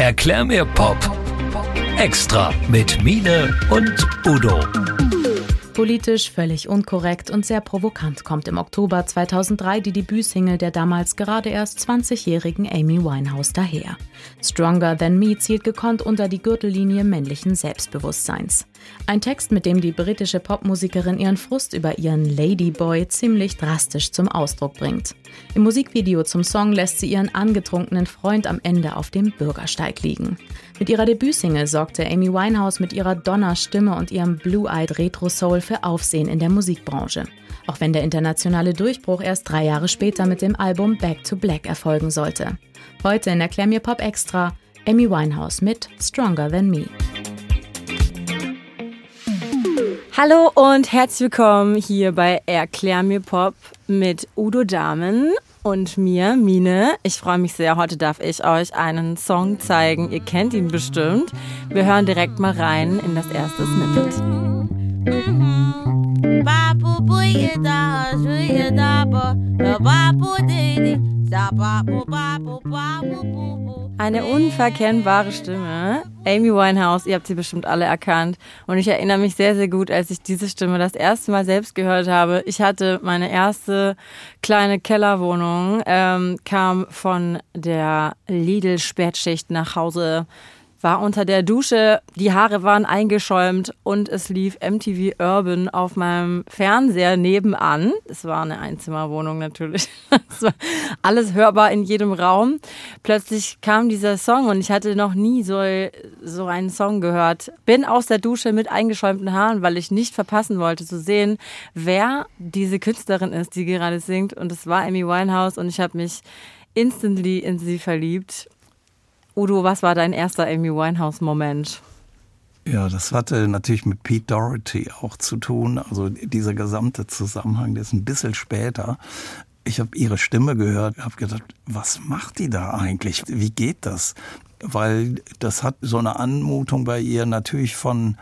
Erklär mir Pop. Extra mit Mine und Udo. Politisch völlig unkorrekt und sehr provokant kommt im Oktober 2003 die Debütsingle der damals gerade erst 20-jährigen Amy Winehouse daher. Stronger Than Me zielt gekonnt unter die Gürtellinie männlichen Selbstbewusstseins. Ein Text, mit dem die britische Popmusikerin ihren Frust über ihren Ladyboy ziemlich drastisch zum Ausdruck bringt. Im Musikvideo zum Song lässt sie ihren angetrunkenen Freund am Ende auf dem Bürgersteig liegen. Mit ihrer Debütsingle sorgte Amy Winehouse mit ihrer Donnerstimme und ihrem Blue-Eyed Retro Soul für Aufsehen in der Musikbranche. Auch wenn der internationale Durchbruch erst drei Jahre später mit dem Album Back to Black erfolgen sollte. Heute in Erklär mir Pop Extra Amy Winehouse mit Stronger Than Me. Hallo und herzlich willkommen hier bei Erklär mir Pop mit Udo Damen und mir, Mine. Ich freue mich sehr. Heute darf ich euch einen Song zeigen. Ihr kennt ihn bestimmt. Wir hören direkt mal rein in das erste Snippet. Eine unverkennbare Stimme. Amy Winehouse, ihr habt sie bestimmt alle erkannt. Und ich erinnere mich sehr, sehr gut, als ich diese Stimme das erste Mal selbst gehört habe. Ich hatte meine erste kleine Kellerwohnung, ähm, kam von der Lidl-Spätschicht nach Hause war unter der Dusche, die Haare waren eingeschäumt und es lief MTV Urban auf meinem Fernseher nebenan. Es war eine Einzimmerwohnung natürlich. Es war alles hörbar in jedem Raum. Plötzlich kam dieser Song und ich hatte noch nie so, so einen Song gehört. Bin aus der Dusche mit eingeschäumten Haaren, weil ich nicht verpassen wollte zu sehen, wer diese Künstlerin ist, die gerade singt. Und es war Amy Winehouse und ich habe mich instantly in sie verliebt. Udo, was war dein erster Amy Winehouse-Moment? Ja, das hatte natürlich mit Pete Doherty auch zu tun. Also dieser gesamte Zusammenhang, der ist ein bisschen später. Ich habe ihre Stimme gehört, habe gedacht, was macht die da eigentlich? Wie geht das? Weil das hat so eine Anmutung bei ihr natürlich von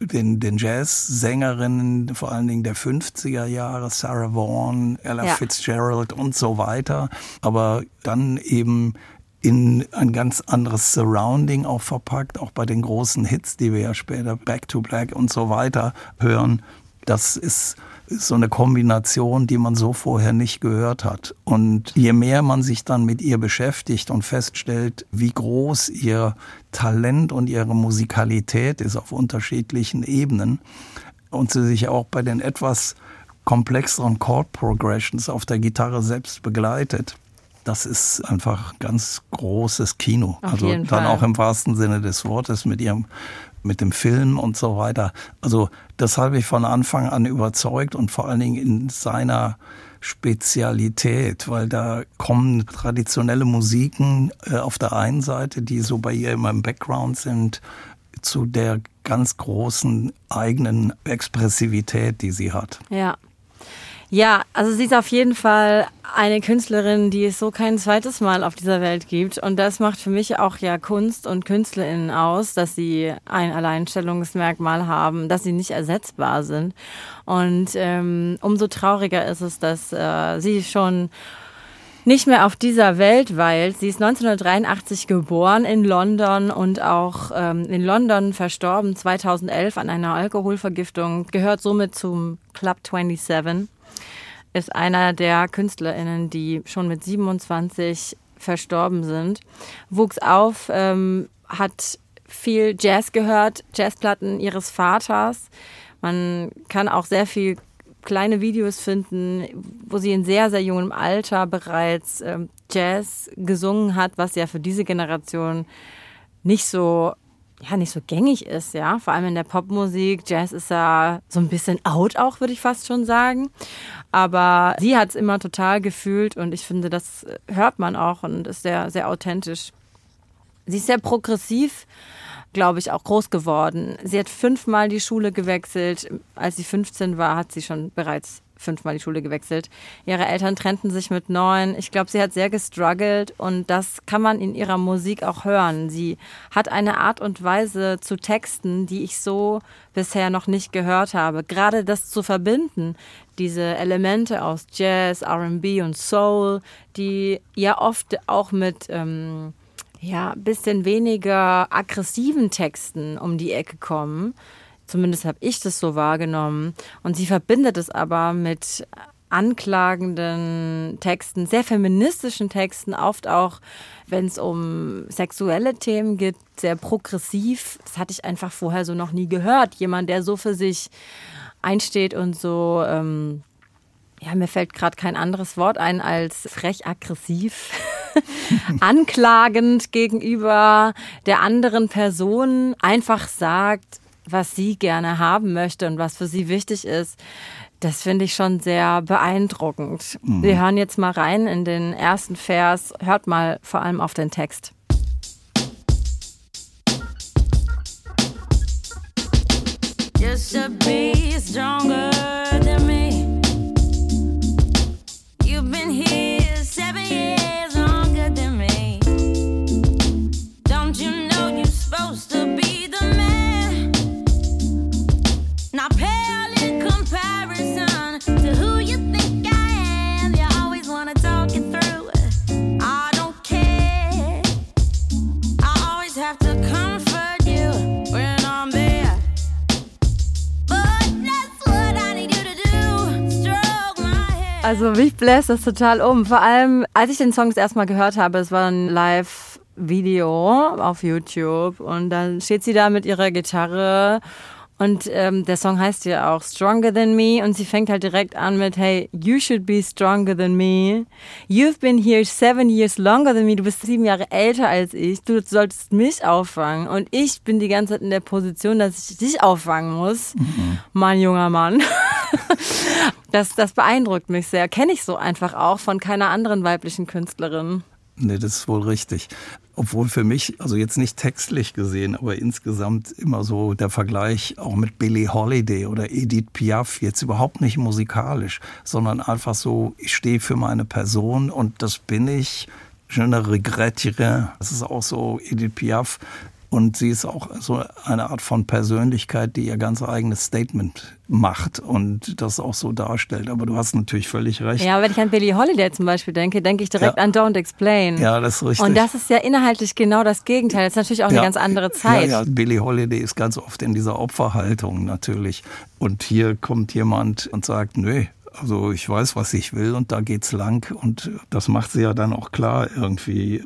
den, den Jazz-Sängerinnen, vor allen Dingen der 50er Jahre, Sarah Vaughan, Ella ja. Fitzgerald und so weiter. Aber dann eben in ein ganz anderes Surrounding auch verpackt, auch bei den großen Hits, die wir ja später Back to Black und so weiter hören. Das ist so eine Kombination, die man so vorher nicht gehört hat. Und je mehr man sich dann mit ihr beschäftigt und feststellt, wie groß ihr Talent und ihre Musikalität ist auf unterschiedlichen Ebenen und sie sich auch bei den etwas komplexeren Chord Progressions auf der Gitarre selbst begleitet, das ist einfach ganz großes Kino. Auf also dann Fall. auch im wahrsten Sinne des Wortes mit ihrem mit dem Film und so weiter. Also das habe ich von Anfang an überzeugt und vor allen Dingen in seiner Spezialität, weil da kommen traditionelle Musiken äh, auf der einen Seite, die so bei ihr immer im Background sind, zu der ganz großen eigenen Expressivität, die sie hat. Ja, ja, also sie ist auf jeden Fall eine Künstlerin, die es so kein zweites Mal auf dieser Welt gibt. Und das macht für mich auch ja Kunst und KünstlerInnen aus, dass sie ein Alleinstellungsmerkmal haben, dass sie nicht ersetzbar sind. Und ähm, umso trauriger ist es, dass äh, sie schon nicht mehr auf dieser Welt weilt. Sie ist 1983 geboren in London und auch ähm, in London verstorben 2011 an einer Alkoholvergiftung, gehört somit zum Club 27 ist einer der KünstlerInnen, die schon mit 27 verstorben sind. Wuchs auf, ähm, hat viel Jazz gehört, Jazzplatten ihres Vaters. Man kann auch sehr viel kleine Videos finden, wo sie in sehr, sehr jungem Alter bereits ähm, Jazz gesungen hat, was ja für diese Generation nicht so ja nicht so gängig ist, ja, vor allem in der Popmusik. Jazz ist ja so ein bisschen out auch, würde ich fast schon sagen. Aber sie hat es immer total gefühlt und ich finde, das hört man auch und ist sehr, sehr authentisch. Sie ist sehr progressiv, glaube ich, auch groß geworden. Sie hat fünfmal die Schule gewechselt. Als sie 15 war, hat sie schon bereits fünfmal die Schule gewechselt. Ihre Eltern trennten sich mit neun. Ich glaube, sie hat sehr gestruggelt und das kann man in ihrer Musik auch hören. Sie hat eine Art und Weise zu texten, die ich so bisher noch nicht gehört habe. Gerade das zu verbinden, diese Elemente aus Jazz, RB und Soul, die ja oft auch mit ähm, ja, bisschen weniger aggressiven Texten um die Ecke kommen. Zumindest habe ich das so wahrgenommen. Und sie verbindet es aber mit anklagenden Texten, sehr feministischen Texten, oft auch, wenn es um sexuelle Themen geht, sehr progressiv. Das hatte ich einfach vorher so noch nie gehört. Jemand, der so für sich einsteht und so, ähm, ja, mir fällt gerade kein anderes Wort ein als frech aggressiv, anklagend gegenüber der anderen Person einfach sagt, was sie gerne haben möchte und was für sie wichtig ist. Das finde ich schon sehr beeindruckend. Mhm. Wir hören jetzt mal rein in den ersten Vers. Hört mal vor allem auf den Text. You should be stronger than me. You've been here seven years Also mich bläst das total um. Vor allem, als ich den Song das erste Mal gehört habe, es war ein Live-Video auf YouTube und dann steht sie da mit ihrer Gitarre und ähm, der Song heißt ja auch Stronger Than Me und sie fängt halt direkt an mit Hey, you should be stronger than me. You've been here seven years longer than me. Du bist sieben Jahre älter als ich. Du solltest mich auffangen und ich bin die ganze Zeit in der Position, dass ich dich auffangen muss. Mhm. Mein junger Mann. das, das beeindruckt mich sehr. Kenne ich so einfach auch von keiner anderen weiblichen Künstlerin. Nee, das ist wohl richtig. Obwohl für mich, also jetzt nicht textlich gesehen, aber insgesamt immer so der Vergleich auch mit Billie Holiday oder Edith Piaf, jetzt überhaupt nicht musikalisch, sondern einfach so, ich stehe für meine Person und das bin ich. Je ne regrette. Das ist auch so Edith Piaf. Und sie ist auch so eine Art von Persönlichkeit, die ihr ganz eigenes Statement macht und das auch so darstellt. Aber du hast natürlich völlig recht. Ja, wenn ich an Billie Holiday zum Beispiel denke, denke ich direkt ja. an Don't Explain. Ja, das ist richtig. Und das ist ja inhaltlich genau das Gegenteil. Das ist natürlich auch ja. eine ganz andere Zeit. Ja, ja, Billie Holiday ist ganz oft in dieser Opferhaltung natürlich. Und hier kommt jemand und sagt, nö, also ich weiß, was ich will und da geht's lang und das macht sie ja dann auch klar irgendwie.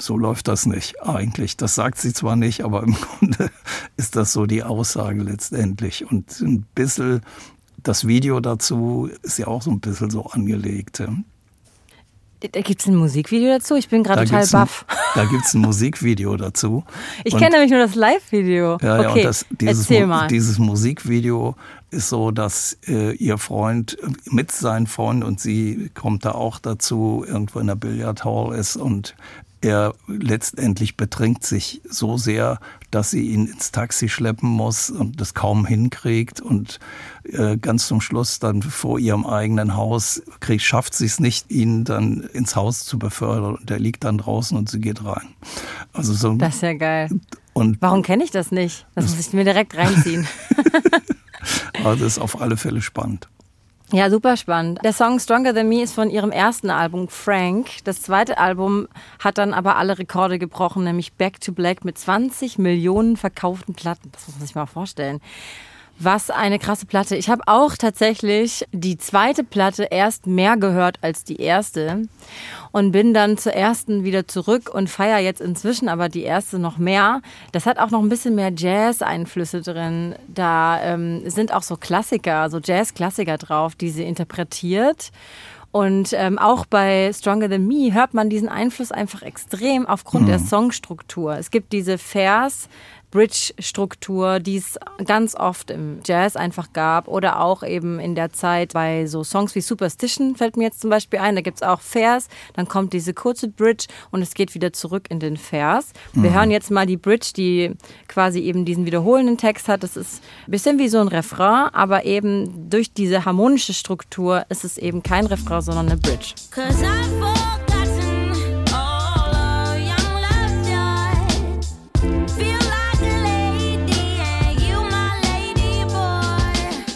So läuft das nicht eigentlich. Das sagt sie zwar nicht, aber im Grunde ist das so die Aussage letztendlich. Und ein bisschen das Video dazu ist ja auch so ein bisschen so angelegt. Da gibt es ein Musikvideo dazu? Ich bin gerade total baff. Da gibt es ein Musikvideo dazu. Ich kenne nämlich nur das Live-Video. Ja, ja, okay, und das, dieses, erzähl mal. dieses Musikvideo ist so, dass äh, ihr Freund mit seinen Freunden und sie kommt da auch dazu, irgendwo in der Billardhall ist und er letztendlich betrinkt sich so sehr, dass sie ihn ins Taxi schleppen muss und das kaum hinkriegt und äh, ganz zum Schluss dann vor ihrem eigenen Haus kriegt, schafft sie es nicht, ihn dann ins Haus zu befördern und er liegt dann draußen und sie geht rein. Also so. Das ist ja geil. Und Warum kenne ich das nicht? Das muss ich mir direkt reinziehen. also das ist auf alle Fälle spannend. Ja, super spannend. Der Song Stronger Than Me ist von ihrem ersten Album Frank. Das zweite Album hat dann aber alle Rekorde gebrochen, nämlich Back to Black mit 20 Millionen verkauften Platten. Das muss man sich mal vorstellen. Was eine krasse Platte. Ich habe auch tatsächlich die zweite Platte erst mehr gehört als die erste und bin dann zur ersten wieder zurück und feiere jetzt inzwischen aber die erste noch mehr. Das hat auch noch ein bisschen mehr Jazz-Einflüsse drin. Da ähm, sind auch so Klassiker, so Jazz-Klassiker drauf, die sie interpretiert. Und ähm, auch bei Stronger Than Me hört man diesen Einfluss einfach extrem aufgrund mhm. der Songstruktur. Es gibt diese Vers, Bridge-Struktur, die es ganz oft im Jazz einfach gab oder auch eben in der Zeit bei so Songs wie Superstition fällt mir jetzt zum Beispiel ein. Da gibt es auch Vers, dann kommt diese kurze Bridge und es geht wieder zurück in den Vers. Wir mhm. hören jetzt mal die Bridge, die quasi eben diesen wiederholenden Text hat. Das ist ein bisschen wie so ein Refrain, aber eben durch diese harmonische Struktur ist es eben kein Refrain, sondern eine Bridge.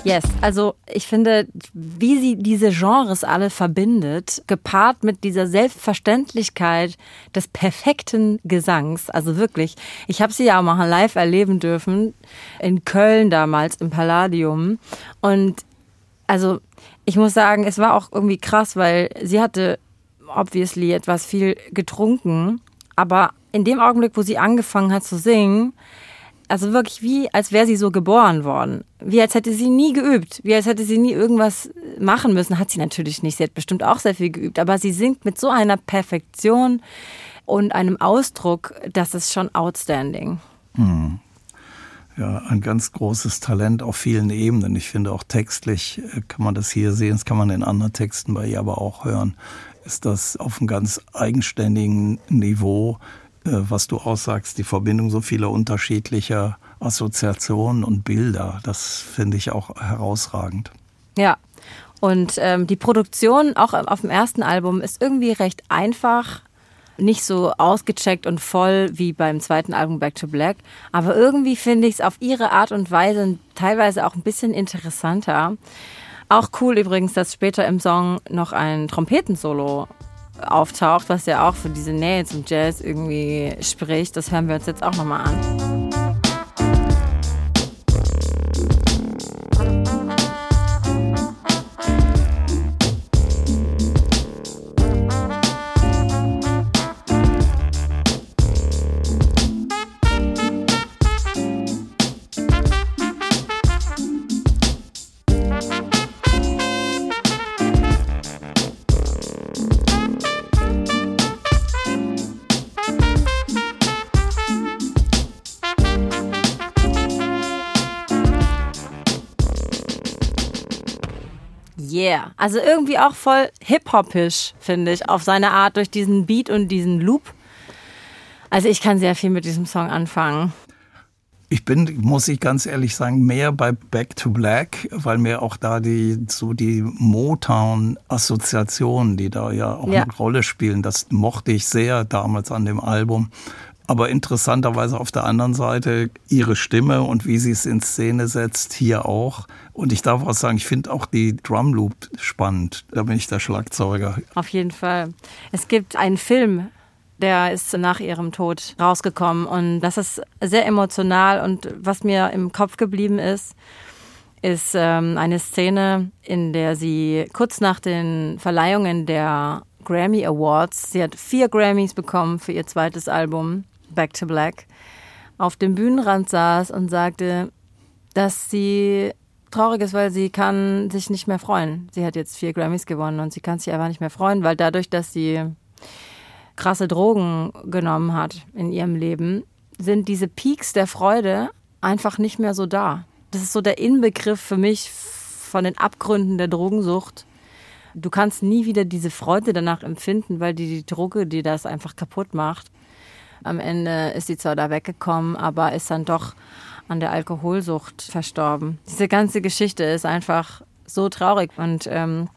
Yes, also ich finde, wie sie diese Genres alle verbindet, gepaart mit dieser Selbstverständlichkeit des perfekten Gesangs, also wirklich, ich habe sie ja auch mal live erleben dürfen, in Köln damals im Palladium. Und also ich muss sagen, es war auch irgendwie krass, weil sie hatte obviously etwas viel getrunken, aber in dem Augenblick, wo sie angefangen hat zu singen, also wirklich wie, als wäre sie so geboren worden. Wie als hätte sie nie geübt. Wie als hätte sie nie irgendwas machen müssen. Hat sie natürlich nicht. Sie hat bestimmt auch sehr viel geübt. Aber sie singt mit so einer Perfektion und einem Ausdruck, das ist schon outstanding. Hm. Ja, ein ganz großes Talent auf vielen Ebenen. Ich finde auch textlich äh, kann man das hier sehen, das kann man in anderen Texten bei ihr aber auch hören, ist das auf einem ganz eigenständigen Niveau was du aussagst, die Verbindung so vieler unterschiedlicher Assoziationen und Bilder, das finde ich auch herausragend. Ja, und ähm, die Produktion auch auf dem ersten Album ist irgendwie recht einfach, nicht so ausgecheckt und voll wie beim zweiten Album Back to Black. Aber irgendwie finde ich es auf ihre Art und Weise teilweise auch ein bisschen interessanter. Auch cool übrigens, dass später im Song noch ein Trompetensolo auftaucht, was ja auch für diese Nähe zum Jazz irgendwie spricht. Das hören wir uns jetzt auch nochmal an. Yeah. Also irgendwie auch voll hip-hopisch, finde ich, auf seine Art durch diesen Beat und diesen Loop. Also ich kann sehr viel mit diesem Song anfangen. Ich bin, muss ich ganz ehrlich sagen, mehr bei Back to Black, weil mir auch da die so die Motown-Assoziationen, die da ja auch ja. eine Rolle spielen, das mochte ich sehr damals an dem Album. Aber interessanterweise auf der anderen Seite ihre Stimme und wie sie es in Szene setzt, hier auch. Und ich darf auch sagen, ich finde auch die Drum Loop spannend. Da bin ich der Schlagzeuger. Auf jeden Fall. Es gibt einen Film, der ist nach ihrem Tod rausgekommen. Und das ist sehr emotional. Und was mir im Kopf geblieben ist, ist ähm, eine Szene, in der sie kurz nach den Verleihungen der Grammy Awards, sie hat vier Grammys bekommen für ihr zweites Album, Back to Black, auf dem Bühnenrand saß und sagte, dass sie traurig ist, weil sie kann sich nicht mehr freuen. Sie hat jetzt vier Grammys gewonnen und sie kann sich einfach nicht mehr freuen, weil dadurch, dass sie krasse Drogen genommen hat in ihrem Leben, sind diese Peaks der Freude einfach nicht mehr so da. Das ist so der Inbegriff für mich von den Abgründen der Drogensucht. Du kannst nie wieder diese Freude danach empfinden, weil die, die Droge dir das einfach kaputt macht. Am Ende ist sie zwar da weggekommen, aber ist dann doch an der Alkoholsucht verstorben. Diese ganze Geschichte ist einfach so traurig und ähm,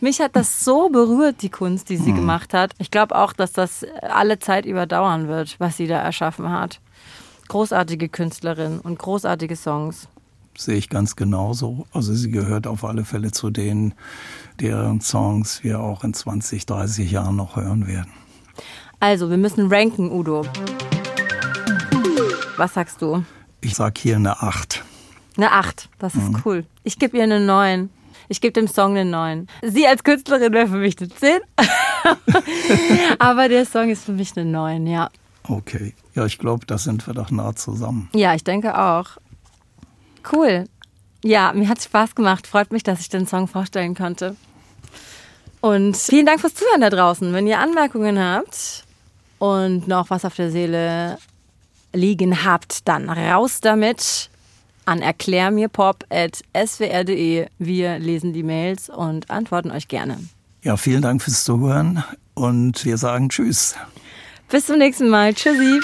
mich hat das so berührt, die Kunst, die sie mhm. gemacht hat. Ich glaube auch, dass das alle Zeit überdauern wird, was sie da erschaffen hat. Großartige Künstlerin und großartige Songs. Sehe ich ganz genauso. Also sie gehört auf alle Fälle zu denen, deren Songs wir auch in 20, 30 Jahren noch hören werden. Also, wir müssen ranken, Udo. Was sagst du? Ich sag hier eine 8. Eine 8, das ist mhm. cool. Ich gebe ihr eine 9. Ich gebe dem Song eine 9. Sie als Künstlerin wäre für mich eine 10. Aber der Song ist für mich eine 9, ja. Okay. Ja, ich glaube, da sind wir doch nah zusammen. Ja, ich denke auch. Cool. Ja, mir hat es Spaß gemacht. Freut mich, dass ich den Song vorstellen konnte. Und vielen Dank fürs Zuhören da draußen. Wenn ihr Anmerkungen habt und noch was auf der Seele liegen habt, dann raus damit an erklärmirpop.swr.de. Wir lesen die Mails und antworten euch gerne. Ja, vielen Dank fürs Zuhören und wir sagen Tschüss. Bis zum nächsten Mal. Tschüssi.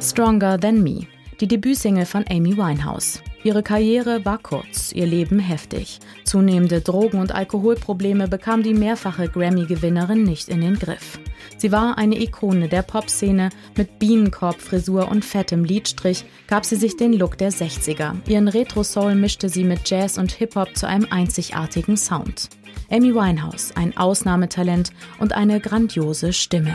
Stronger Than Me, die Debütsingle von Amy Winehouse. Ihre Karriere war kurz, ihr Leben heftig. Zunehmende Drogen- und Alkoholprobleme bekam die mehrfache Grammy-Gewinnerin nicht in den Griff. Sie war eine Ikone der Popszene. Mit Bienenkorbfrisur und fettem Lidstrich gab sie sich den Look der 60er. Ihren Retro-Soul mischte sie mit Jazz und Hip-Hop zu einem einzigartigen Sound. Amy Winehouse, ein Ausnahmetalent und eine grandiose Stimme.